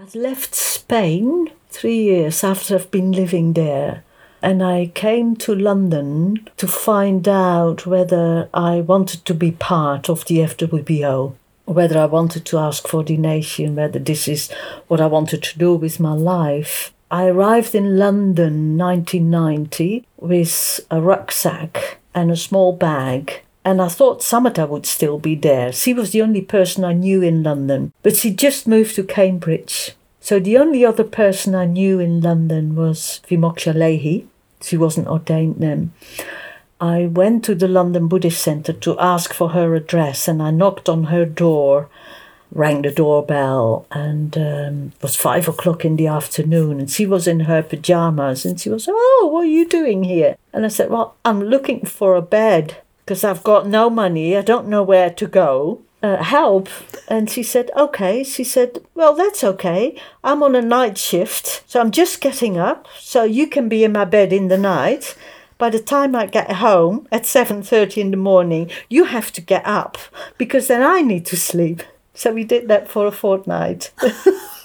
I'd left Spain three years after I've been living there. And I came to London to find out whether I wanted to be part of the FWBO, whether I wanted to ask for ordination, whether this is what I wanted to do with my life. I arrived in London 1990 with a rucksack and a small bag and I thought Samata would still be there. She was the only person I knew in London, but she just moved to Cambridge. So the only other person I knew in London was Vimoksha Lehi. She wasn't ordained then. I went to the London Buddhist Centre to ask for her address and I knocked on her door, rang the doorbell, and um, it was five o'clock in the afternoon. And she was in her pajamas and she was, Oh, what are you doing here? And I said, Well, I'm looking for a bed because I've got no money. I don't know where to go. Uh, help. And she said, okay. She said, well, that's okay. I'm on a night shift, so I'm just getting up, so you can be in my bed in the night. By the time I get home at 7.30 in the morning, you have to get up because then I need to sleep. So we did that for a fortnight.